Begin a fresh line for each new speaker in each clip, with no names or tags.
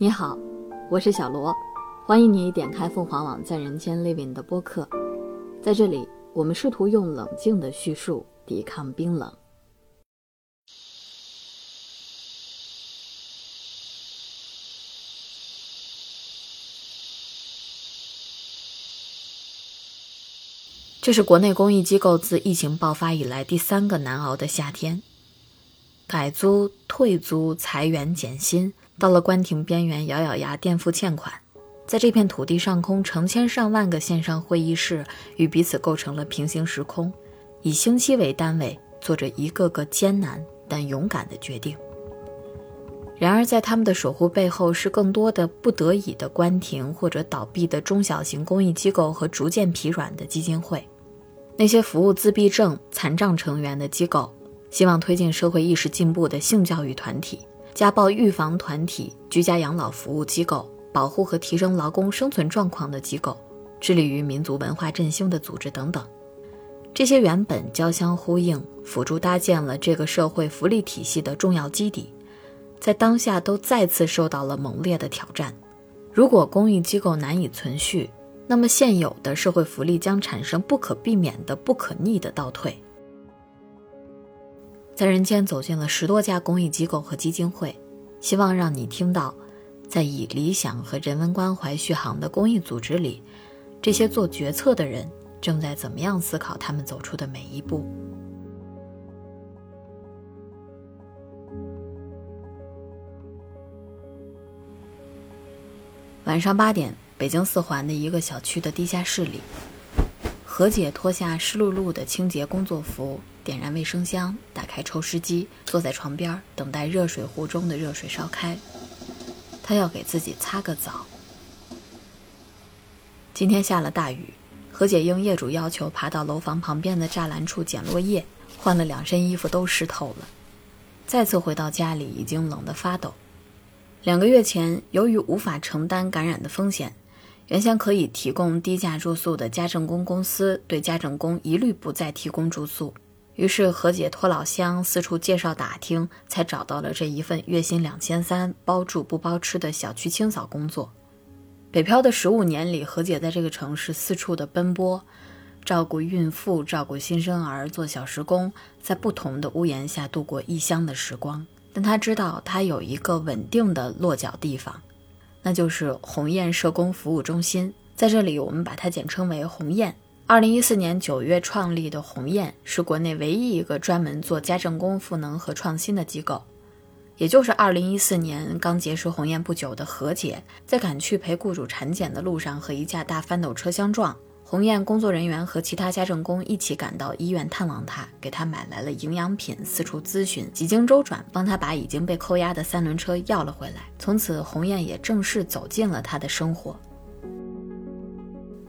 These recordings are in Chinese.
你好，我是小罗，欢迎你点开凤凰网在人间 Living 的播客。在这里，我们试图用冷静的叙述抵抗冰冷。这是国内公益机构自疫情爆发以来第三个难熬的夏天，改租、退租、裁员、减薪。到了关停边缘，咬咬牙垫付欠款，在这片土地上空，成千上万个线上会议室与彼此构成了平行时空，以星期为单位，做着一个个艰难但勇敢的决定。然而，在他们的守护背后，是更多的不得已的关停或者倒闭的中小型公益机构和逐渐疲软的基金会，那些服务自闭症、残障成员的机构，希望推进社会意识进步的性教育团体。家暴预防团体、居家养老服务机构、保护和提升劳工生存状况的机构、致力于民族文化振兴的组织等等，这些原本交相呼应、辅助搭建了这个社会福利体系的重要基底，在当下都再次受到了猛烈的挑战。如果公益机构难以存续，那么现有的社会福利将产生不可避免的、不可逆的倒退。在人间走进了十多家公益机构和基金会，希望让你听到，在以理想和人文关怀续航的公益组织里，这些做决策的人正在怎么样思考他们走出的每一步。晚上八点，北京四环的一个小区的地下室里，何姐脱下湿漉漉的清洁工作服。点燃卫生香，打开抽湿机，坐在床边等待热水壶中的热水烧开。她要给自己擦个澡。今天下了大雨，何姐应业主要求爬到楼房旁边的栅栏处捡落叶，换了两身衣服都湿透了。再次回到家里，已经冷得发抖。两个月前，由于无法承担感染的风险，原先可以提供低价住宿的家政工公司对家政工一律不再提供住宿。于是何姐托老乡四处介绍打听，才找到了这一份月薪两千三、包住不包吃的小区清扫工作。北漂的十五年里，何姐在这个城市四处的奔波，照顾孕妇、照顾新生儿、做小时工，在不同的屋檐下度过异乡的时光。但她知道，她有一个稳定的落脚地方，那就是鸿雁社工服务中心。在这里，我们把它简称为鸿雁。二零一四年九月创立的鸿雁是国内唯一一个专门做家政工赋能和创新的机构。也就是二零一四年刚结束鸿雁不久的何姐，在赶去陪雇主产检的路上和一架大翻斗车相撞，鸿雁工作人员和其他家政工一起赶到医院探望她，给她买来了营养品，四处咨询，几经周转，帮她把已经被扣押的三轮车要了回来。从此，鸿雁也正式走进了她的生活。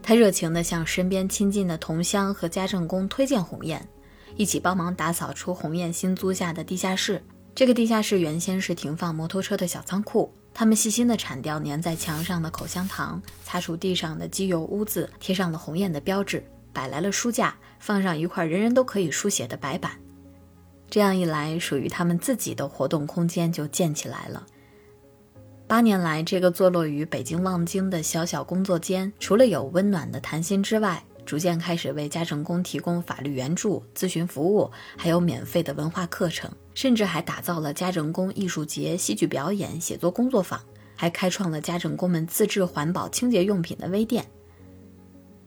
他热情地向身边亲近的同乡和家政工推荐鸿雁，一起帮忙打扫出鸿雁新租下的地下室。这个地下室原先是停放摩托车的小仓库。他们细心地铲掉粘在墙上的口香糖，擦除地上的机油污渍，贴上了鸿雁的标志，摆来了书架，放上一块人人都可以书写的白板。这样一来，属于他们自己的活动空间就建起来了。八年来，这个坐落于北京望京的小小工作间，除了有温暖的谈心之外，逐渐开始为家政工提供法律援助、咨询服务，还有免费的文化课程，甚至还打造了家政工艺术节、戏剧表演、写作工作坊，还开创了家政工们自制环保清洁用品的微店。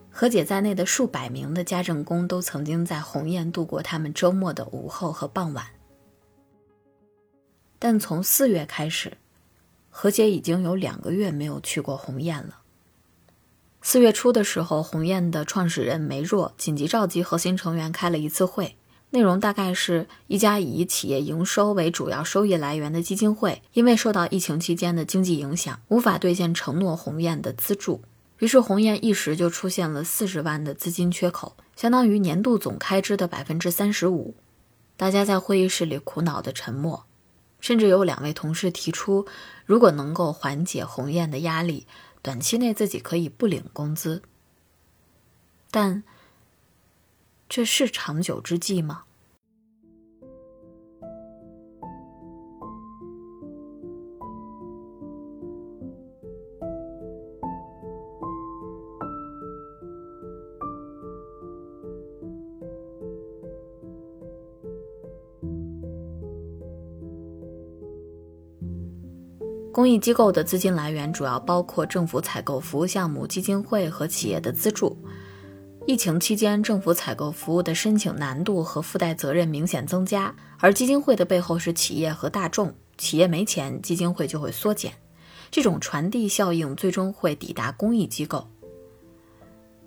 何姐在内的数百名的家政工都曾经在鸿雁度过他们周末的午后和傍晚，但从四月开始。何姐已经有两个月没有去过鸿雁了。四月初的时候，鸿雁的创始人梅若紧急召集核心成员开了一次会，内容大概是一家以企业营收为主要收益来源的基金会，因为受到疫情期间的经济影响，无法兑现承诺鸿雁的资助，于是鸿雁一时就出现了四十万的资金缺口，相当于年度总开支的百分之三十五。大家在会议室里苦恼的沉默。甚至有两位同事提出，如果能够缓解鸿雁的压力，短期内自己可以不领工资。但这是长久之计吗？公益机构的资金来源主要包括政府采购服务项目、基金会和企业的资助。疫情期间，政府采购服务的申请难度和附带责任明显增加，而基金会的背后是企业和大众，企业没钱，基金会就会缩减。这种传递效应最终会抵达公益机构。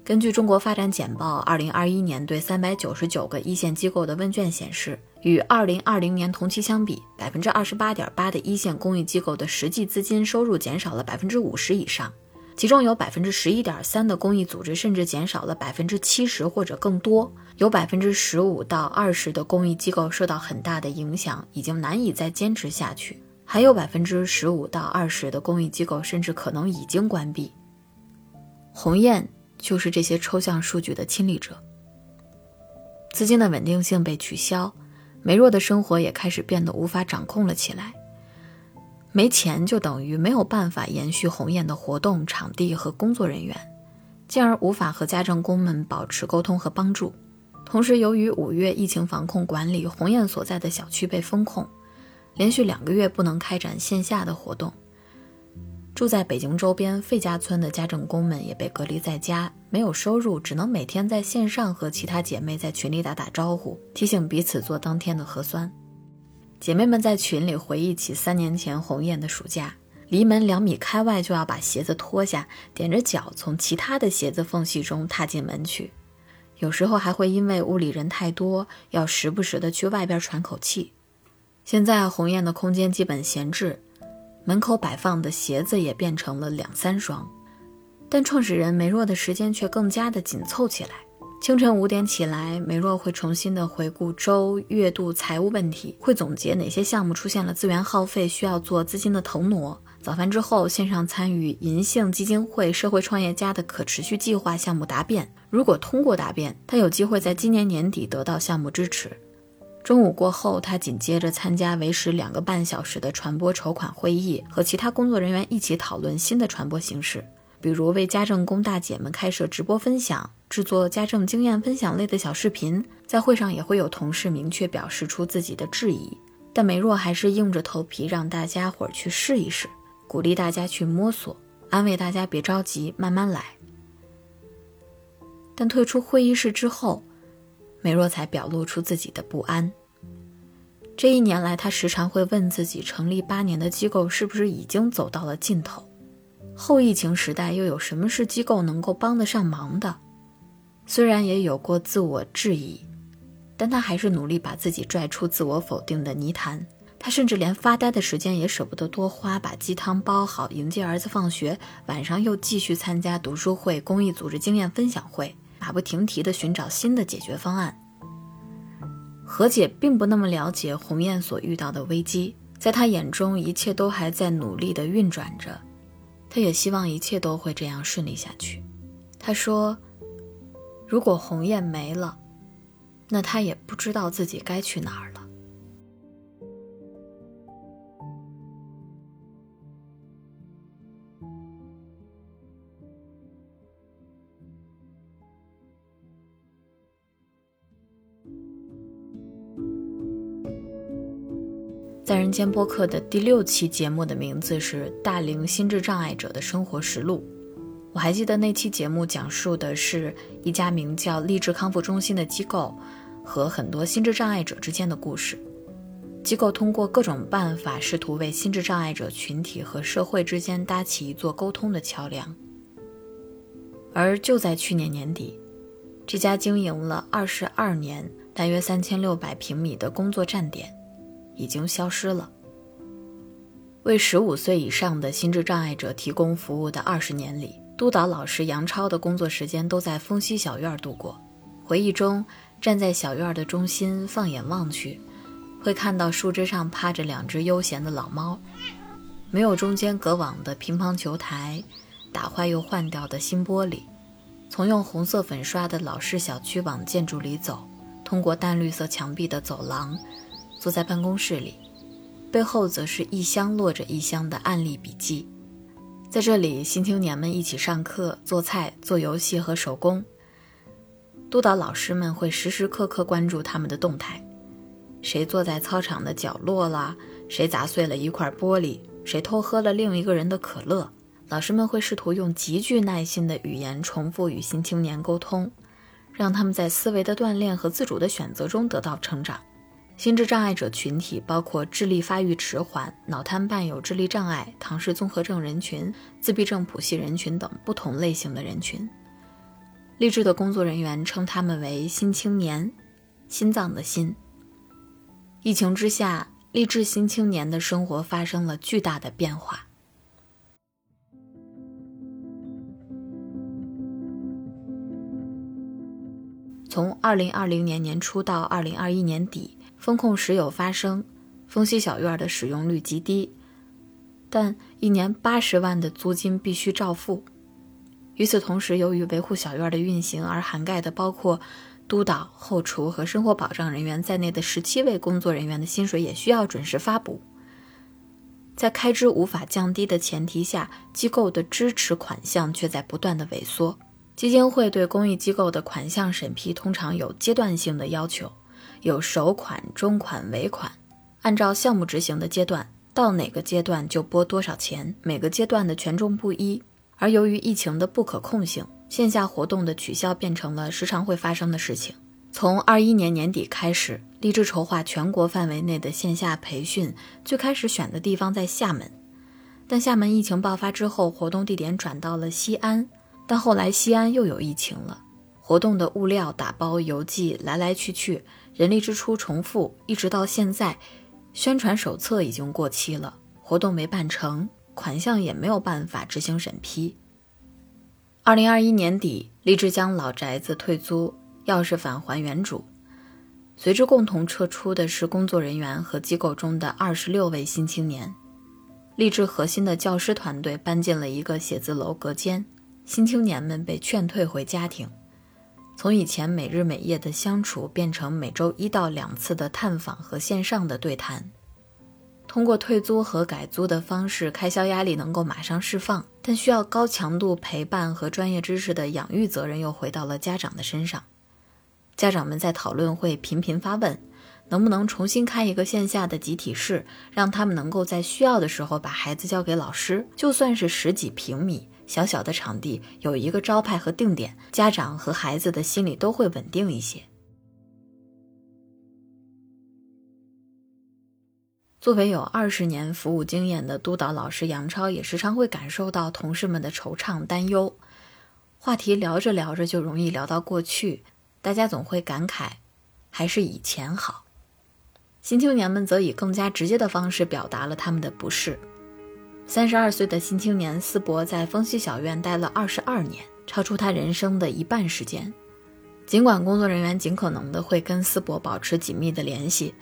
根据中国发展简报，二零二一年对三百九十九个一线机构的问卷显示，与二零二零年同期相比，百分之二十八点八的一线公益机构的实际资金收入减少了百分之五十以上，其中有百分之十一点三的公益组织甚至减少了百分之七十或者更多，有百分之十五到二十的公益机构受到很大的影响，已经难以再坚持下去，还有百分之十五到二十的公益机构甚至可能已经关闭。鸿雁。就是这些抽象数据的亲历者。资金的稳定性被取消，梅若的生活也开始变得无法掌控了起来。没钱就等于没有办法延续鸿雁的活动场地和工作人员，进而无法和家政工们保持沟通和帮助。同时，由于五月疫情防控管理，鸿雁所在的小区被封控，连续两个月不能开展线下的活动。住在北京周边费家村的家政工们也被隔离在家，没有收入，只能每天在线上和其他姐妹在群里打打招呼，提醒彼此做当天的核酸。姐妹们在群里回忆起三年前鸿雁的暑假，离门两米开外就要把鞋子脱下，踮着脚从其他的鞋子缝隙中踏进门去，有时候还会因为屋里人太多，要时不时的去外边喘口气。现在鸿雁的空间基本闲置。门口摆放的鞋子也变成了两三双，但创始人梅若的时间却更加的紧凑起来。清晨五点起来，梅若会重新的回顾周、月度财务问题，会总结哪些项目出现了资源耗费，需要做资金的腾挪。早饭之后，线上参与银杏基金会社会创业家的可持续计划项目答辩，如果通过答辩，他有机会在今年年底得到项目支持。中午过后，他紧接着参加为时两个半小时的传播筹款会议，和其他工作人员一起讨论新的传播形式，比如为家政工大姐们开设直播分享，制作家政经验分享类的小视频。在会上也会有同事明确表示出自己的质疑，但梅若还是硬着头皮让大家伙儿去试一试，鼓励大家去摸索，安慰大家别着急，慢慢来。但退出会议室之后。梅若才表露出自己的不安。这一年来，他时常会问自己：成立八年的机构是不是已经走到了尽头？后疫情时代，又有什么是机构能够帮得上忙的？虽然也有过自我质疑，但他还是努力把自己拽出自我否定的泥潭。他甚至连发呆的时间也舍不得多花，把鸡汤煲好，迎接儿子放学，晚上又继续参加读书会、公益组织经验分享会。马不停蹄的寻找新的解决方案。何姐并不那么了解鸿雁所遇到的危机，在她眼中，一切都还在努力的运转着。她也希望一切都会这样顺利下去。她说：“如果鸿雁没了，那她也不知道自己该去哪儿了。”在人间播客的第六期节目的名字是《大龄心智障碍者的生活实录》。我还记得那期节目讲述的是一家名叫励志康复中心的机构和很多心智障碍者之间的故事。机构通过各种办法试图为心智障碍者群体和社会之间搭起一座沟通的桥梁。而就在去年年底，这家经营了二十二年、大约三千六百平米的工作站点。已经消失了。为十五岁以上的心智障碍者提供服务的二十年里，督导老师杨超的工作时间都在风溪小院度过。回忆中，站在小院的中心，放眼望去，会看到树枝上趴着两只悠闲的老猫，没有中间隔网的乒乓球台，打坏又换掉的新玻璃。从用红色粉刷的老式小区往建筑里走，通过淡绿色墙壁的走廊。坐在办公室里，背后则是一箱摞着一箱的案例笔记。在这里，新青年们一起上课、做菜、做游戏和手工。督导老师们会时时刻刻关注他们的动态：谁坐在操场的角落啦？谁砸碎了一块玻璃？谁偷喝了另一个人的可乐，老师们会试图用极具耐心的语言重复与新青年沟通，让他们在思维的锻炼和自主的选择中得到成长。心智障碍者群体包括智力发育迟缓、脑瘫伴有智力障碍、唐氏综合症人群、自闭症谱系人群等不同类型的人群。励志的工作人员称他们为“新青年”，心脏的心。疫情之下，励志新青年的生活发生了巨大的变化。从二零二零年年初到二零二一年底。风控时有发生，丰溪小院的使用率极低，但一年八十万的租金必须照付。与此同时，由于维护小院的运行而涵盖的包括督导、后厨和生活保障人员在内的十七位工作人员的薪水也需要准时发补。在开支无法降低的前提下，机构的支持款项却在不断的萎缩。基金会对公益机构的款项审批通常有阶段性的要求。有首款、中款、尾款，按照项目执行的阶段，到哪个阶段就拨多少钱，每个阶段的权重不一。而由于疫情的不可控性，线下活动的取消变成了时常会发生的事情。从二一年年底开始，立志筹划全国范围内的线下培训，最开始选的地方在厦门，但厦门疫情爆发之后，活动地点转到了西安，但后来西安又有疫情了，活动的物料、打包、邮寄来来去去。人力支出重复，一直到现在，宣传手册已经过期了，活动没办成，款项也没有办法执行审批。二零二一年底，立志将老宅子退租，钥匙返还原主，随之共同撤出的是工作人员和机构中的二十六位新青年。励志核心的教师团队搬进了一个写字楼隔间，新青年们被劝退回家庭。从以前每日每夜的相处，变成每周一到两次的探访和线上的对谈。通过退租和改租的方式，开销压力能够马上释放，但需要高强度陪伴和专业知识的养育责任又回到了家长的身上。家长们在讨论会频频发问：能不能重新开一个线下的集体室，让他们能够在需要的时候把孩子交给老师，就算是十几平米。小小的场地有一个招牌和定点，家长和孩子的心里都会稳定一些。作为有二十年服务经验的督导老师杨超，也时常会感受到同事们的惆怅担忧。话题聊着聊着就容易聊到过去，大家总会感慨，还是以前好。新青年们则以更加直接的方式表达了他们的不适。三十二岁的新青年思博在丰溪小院待了二十二年，超出他人生的一半时间。尽管工作人员尽可能的会跟思博保持紧密的联系，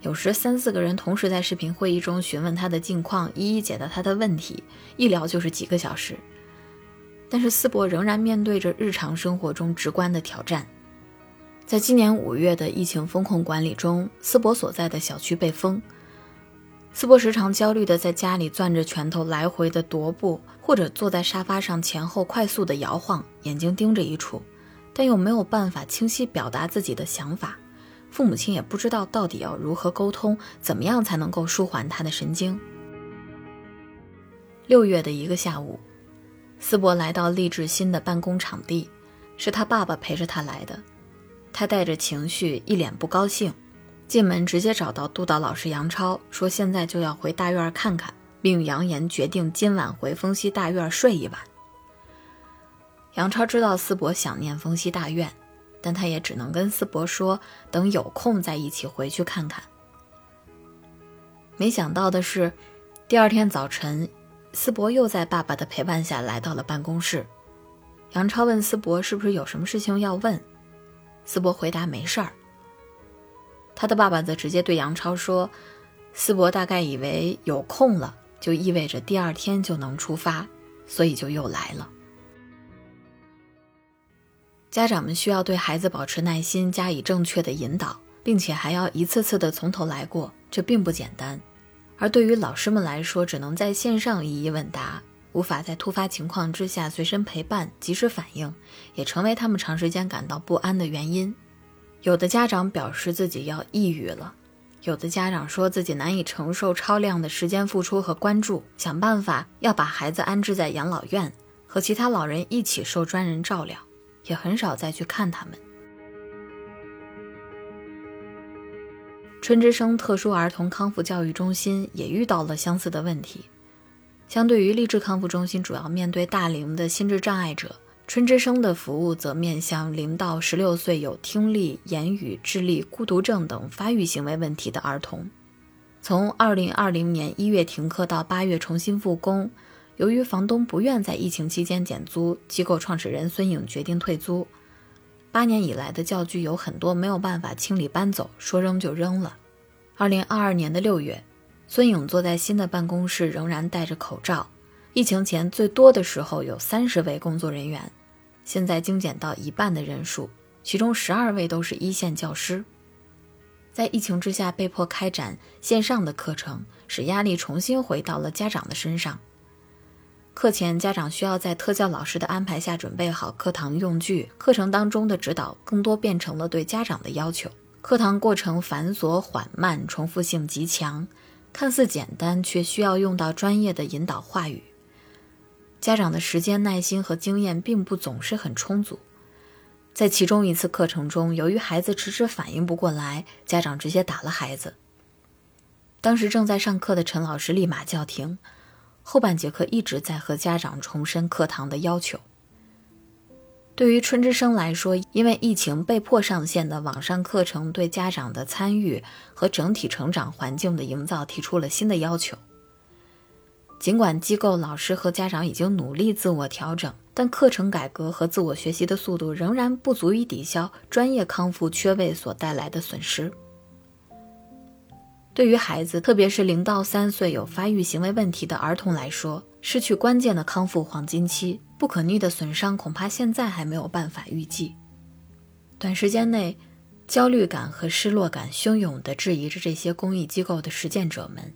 有时三四个人同时在视频会议中询问他的近况，一一解答他的问题，一聊就是几个小时。但是思博仍然面对着日常生活中直观的挑战。在今年五月的疫情风控管理中，思博所在的小区被封。斯博时常焦虑地在家里攥着拳头来回的踱步，或者坐在沙发上前后快速地摇晃，眼睛盯着一处，但又没有办法清晰表达自己的想法。父母亲也不知道到底要如何沟通，怎么样才能够舒缓他的神经。六月的一个下午，斯博来到励志新的办公场地，是他爸爸陪着他来的，他带着情绪，一脸不高兴。进门直接找到督导老师杨超，说现在就要回大院看看，并扬言决定今晚回丰溪大院睡一晚。杨超知道思博想念丰溪大院，但他也只能跟思博说，等有空再一起回去看看。没想到的是，第二天早晨，思博又在爸爸的陪伴下来到了办公室。杨超问思博是不是有什么事情要问，思博回答没事儿。他的爸爸则直接对杨超说：“思博大概以为有空了，就意味着第二天就能出发，所以就又来了。”家长们需要对孩子保持耐心，加以正确的引导，并且还要一次次的从头来过，这并不简单。而对于老师们来说，只能在线上一一问答，无法在突发情况之下随身陪伴、及时反应，也成为他们长时间感到不安的原因。有的家长表示自己要抑郁了，有的家长说自己难以承受超量的时间付出和关注，想办法要把孩子安置在养老院，和其他老人一起受专人照料，也很少再去看他们。春之声特殊儿童康复教育中心也遇到了相似的问题。相对于励志康复中心，主要面对大龄的心智障碍者，春之声的服务则面向零到十六岁有听力、言语、智力、孤独症等发育行为问题的儿童。从二零二零年一月停课到八月重新复工，由于房东不愿在疫情期间减租，机构创始人孙颖决定退租。八年以来的教具有很多没有办法清理搬走，说扔就扔了。二零二二年的六月，孙颖坐在新的办公室，仍然戴着口罩。疫情前最多的时候有三十位工作人员，现在精简到一半的人数，其中十二位都是一线教师。在疫情之下被迫开展线上的课程，使压力重新回到了家长的身上。课前，家长需要在特教老师的安排下准备好课堂用具。课程当中的指导更多变成了对家长的要求。课堂过程繁琐缓慢，重复性极强，看似简单，却需要用到专业的引导话语。家长的时间、耐心和经验并不总是很充足。在其中一次课程中，由于孩子迟迟反应不过来，家长直接打了孩子。当时正在上课的陈老师立马叫停。后半节课一直在和家长重申课堂的要求。对于春之声来说，因为疫情被迫上线的网上课程，对家长的参与和整体成长环境的营造提出了新的要求。尽管机构老师和家长已经努力自我调整，但课程改革和自我学习的速度仍然不足以抵消专业康复缺位所带来的损失。对于孩子，特别是零到三岁有发育行为问题的儿童来说，失去关键的康复黄金期，不可逆的损伤恐怕现在还没有办法预计。短时间内，焦虑感和失落感汹涌地质疑着这些公益机构的实践者们。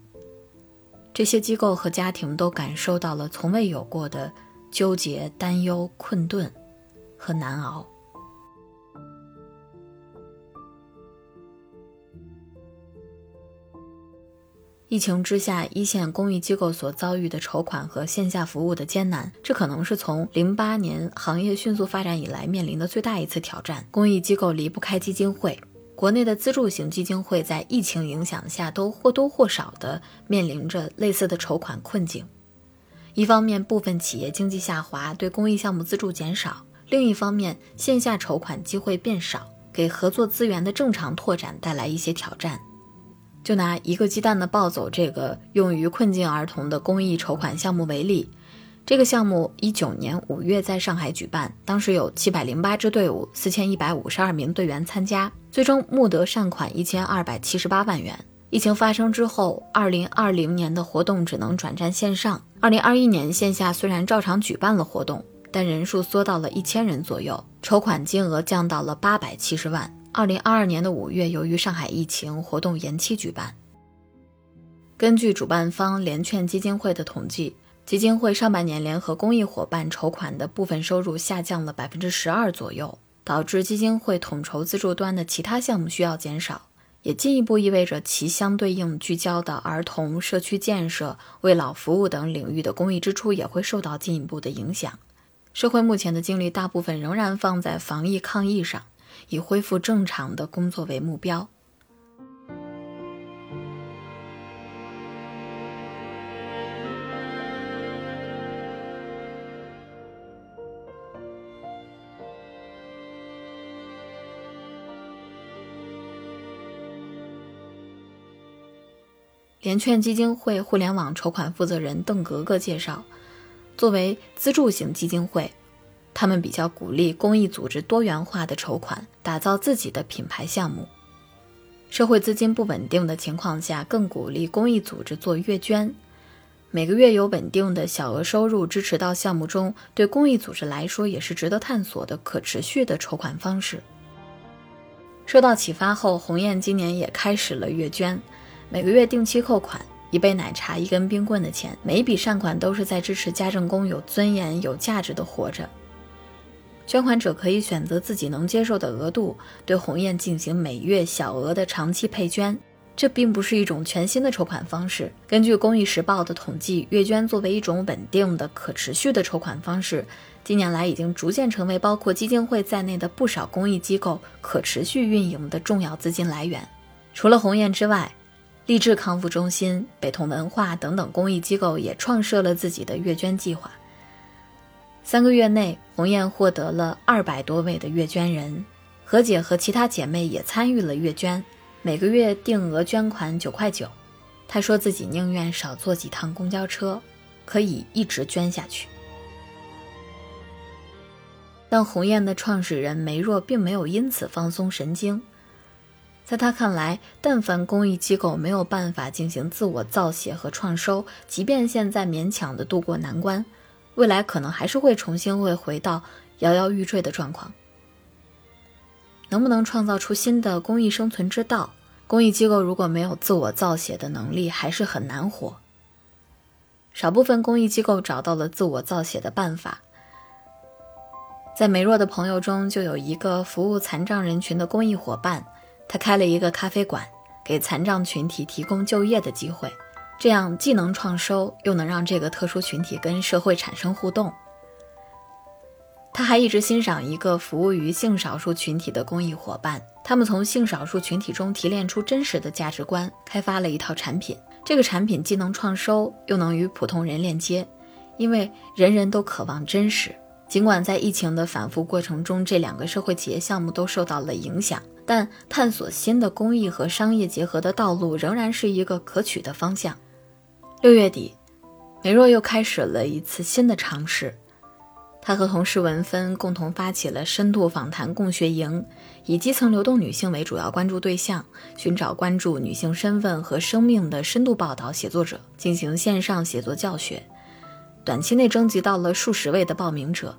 这些机构和家庭都感受到了从未有过的纠结、担忧、困顿和难熬。疫情之下，一线公益机构所遭遇的筹款和线下服务的艰难，这可能是从零八年行业迅速发展以来面临的最大一次挑战。公益机构离不开基金会，国内的资助型基金会在疫情影响下都或多或少的面临着类似的筹款困境。一方面，部分企业经济下滑，对公益项目资助减少；另一方面，线下筹款机会变少，给合作资源的正常拓展带来一些挑战。就拿一个鸡蛋的抱走这个用于困境儿童的公益筹款项目为例，这个项目一九年五月在上海举办，当时有七百零八支队伍，四千一百五十二名队员参加，最终募得善款一千二百七十八万元。疫情发生之后，二零二零年的活动只能转战线上。二零二一年线下虽然照常举办了活动，但人数缩到了一千人左右，筹款金额降到了八百七十万。二零二二年的五月，由于上海疫情，活动延期举办。根据主办方联劝基金会的统计，基金会上半年联合公益伙伴筹款的部分收入下降了百分之十二左右，导致基金会统筹资助端的其他项目需要减少，也进一步意味着其相对应聚焦的儿童、社区建设、为老服务等领域的公益支出也会受到进一步的影响。社会目前的精力大部分仍然放在防疫抗疫上。以恢复正常的工作为目标。联劝基金会互联网筹款负责人邓格格介绍，作为资助型基金会。他们比较鼓励公益组织多元化的筹款，打造自己的品牌项目。社会资金不稳定的情况下，更鼓励公益组织做月捐，每个月有稳定的小额收入支持到项目中，对公益组织来说也是值得探索的可持续的筹款方式。受到启发后，鸿雁今年也开始了月捐，每个月定期扣款，一杯奶茶、一根冰棍的钱，每一笔善款都是在支持家政工有尊严、有价值的活着。捐款者可以选择自己能接受的额度，对鸿雁进行每月小额的长期配捐。这并不是一种全新的筹款方式。根据公益时报的统计，月捐作为一种稳定的、可持续的筹款方式，近年来已经逐渐成为包括基金会在内的不少公益机构可持续运营的重要资金来源。除了鸿雁之外，励志康复中心、北通文化等等公益机构也创设了自己的月捐计划。三个月内，鸿雁获得了二百多位的月捐人，何姐和其他姐妹也参与了月捐，每个月定额捐款九块九。她说自己宁愿少坐几趟公交车，可以一直捐下去。但鸿雁的创始人梅若并没有因此放松神经。在他看来，但凡公益机构没有办法进行自我造血和创收，即便现在勉强的渡过难关，未来可能还是会重新会回到摇摇欲坠的状况。能不能创造出新的公益生存之道？公益机构如果没有自我造血的能力，还是很难活。少部分公益机构找到了自我造血的办法，在梅若的朋友中，就有一个服务残障人群的公益伙伴。他开了一个咖啡馆，给残障群体提供就业的机会，这样既能创收，又能让这个特殊群体跟社会产生互动。他还一直欣赏一个服务于性少数群体的公益伙伴，他们从性少数群体中提炼出真实的价值观，开发了一套产品。这个产品既能创收，又能与普通人链接，因为人人都渴望真实。尽管在疫情的反复过程中，这两个社会企业项目都受到了影响。但探索新的公益和商业结合的道路仍然是一个可取的方向。六月底，梅若又开始了一次新的尝试。他和同事文芬共同发起了深度访谈共学营，以基层流动女性为主要关注对象，寻找关注女性身份和生命的深度报道写作者，进行线上写作教学。短期内征集到了数十位的报名者。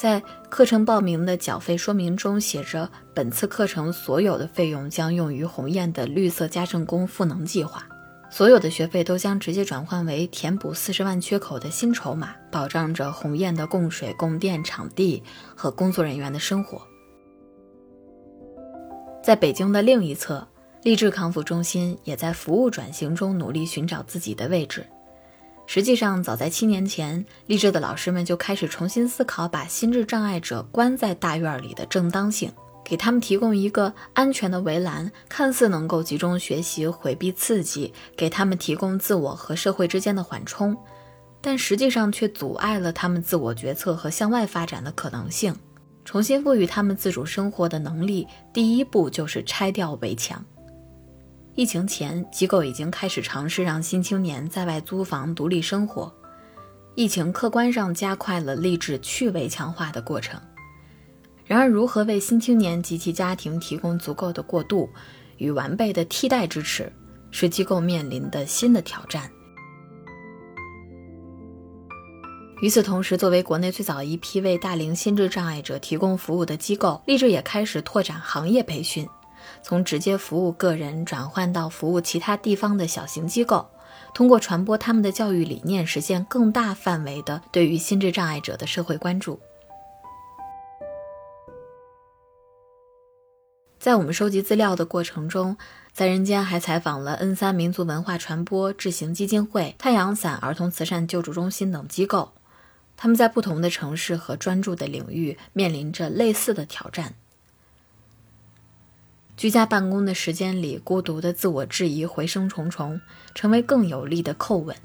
在课程报名的缴费说明中写着，本次课程所有的费用将用于鸿雁的绿色家政工赋能计划，所有的学费都将直接转换为填补四十万缺口的新筹码，保障着鸿雁的供水、供电、场地和工作人员的生活。在北京的另一侧，励志康复中心也在服务转型中努力寻找自己的位置。实际上，早在七年前，励志的老师们就开始重新思考把心智障碍者关在大院里的正当性，给他们提供一个安全的围栏，看似能够集中学习、回避刺激，给他们提供自我和社会之间的缓冲，但实际上却阻碍了他们自我决策和向外发展的可能性。重新赋予他们自主生活的能力，第一步就是拆掉围墙。疫情前，机构已经开始尝试让新青年在外租房独立生活。疫情客观上加快了励志趣味强化的过程。然而，如何为新青年及其家庭提供足够的过渡与完备的替代支持，是机构面临的新的挑战。与此同时，作为国内最早一批为大龄心智障碍者提供服务的机构，励志也开始拓展行业培训。从直接服务个人转换到服务其他地方的小型机构，通过传播他们的教育理念，实现更大范围的对于心智障碍者的社会关注。在我们收集资料的过程中，在人间还采访了 N 三民族文化传播智行基金会、太阳伞儿童慈善救助中心等机构，他们在不同的城市和专注的领域面临着类似的挑战。居家办公的时间里，孤独的自我质疑回声重重，成为更有力的叩问，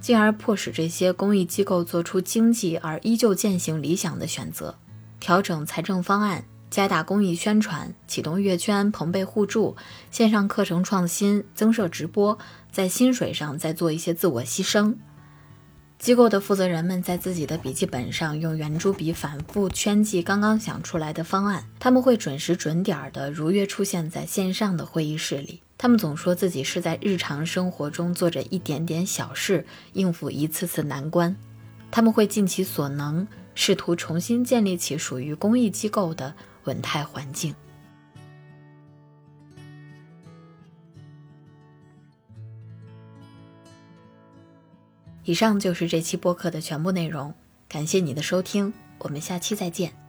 进而迫使这些公益机构做出经济而依旧践行理想的选择：调整财政方案，加大公益宣传，启动月捐、朋辈互助，线上课程创新，增设直播，在薪水上再做一些自我牺牲。机构的负责人们在自己的笔记本上用圆珠笔反复圈记刚刚想出来的方案。他们会准时准点的如约出现在线上的会议室里。他们总说自己是在日常生活中做着一点点小事，应付一次次难关。他们会尽其所能，试图重新建立起属于公益机构的稳态环境。以上就是这期播客的全部内容，感谢你的收听，我们下期再见。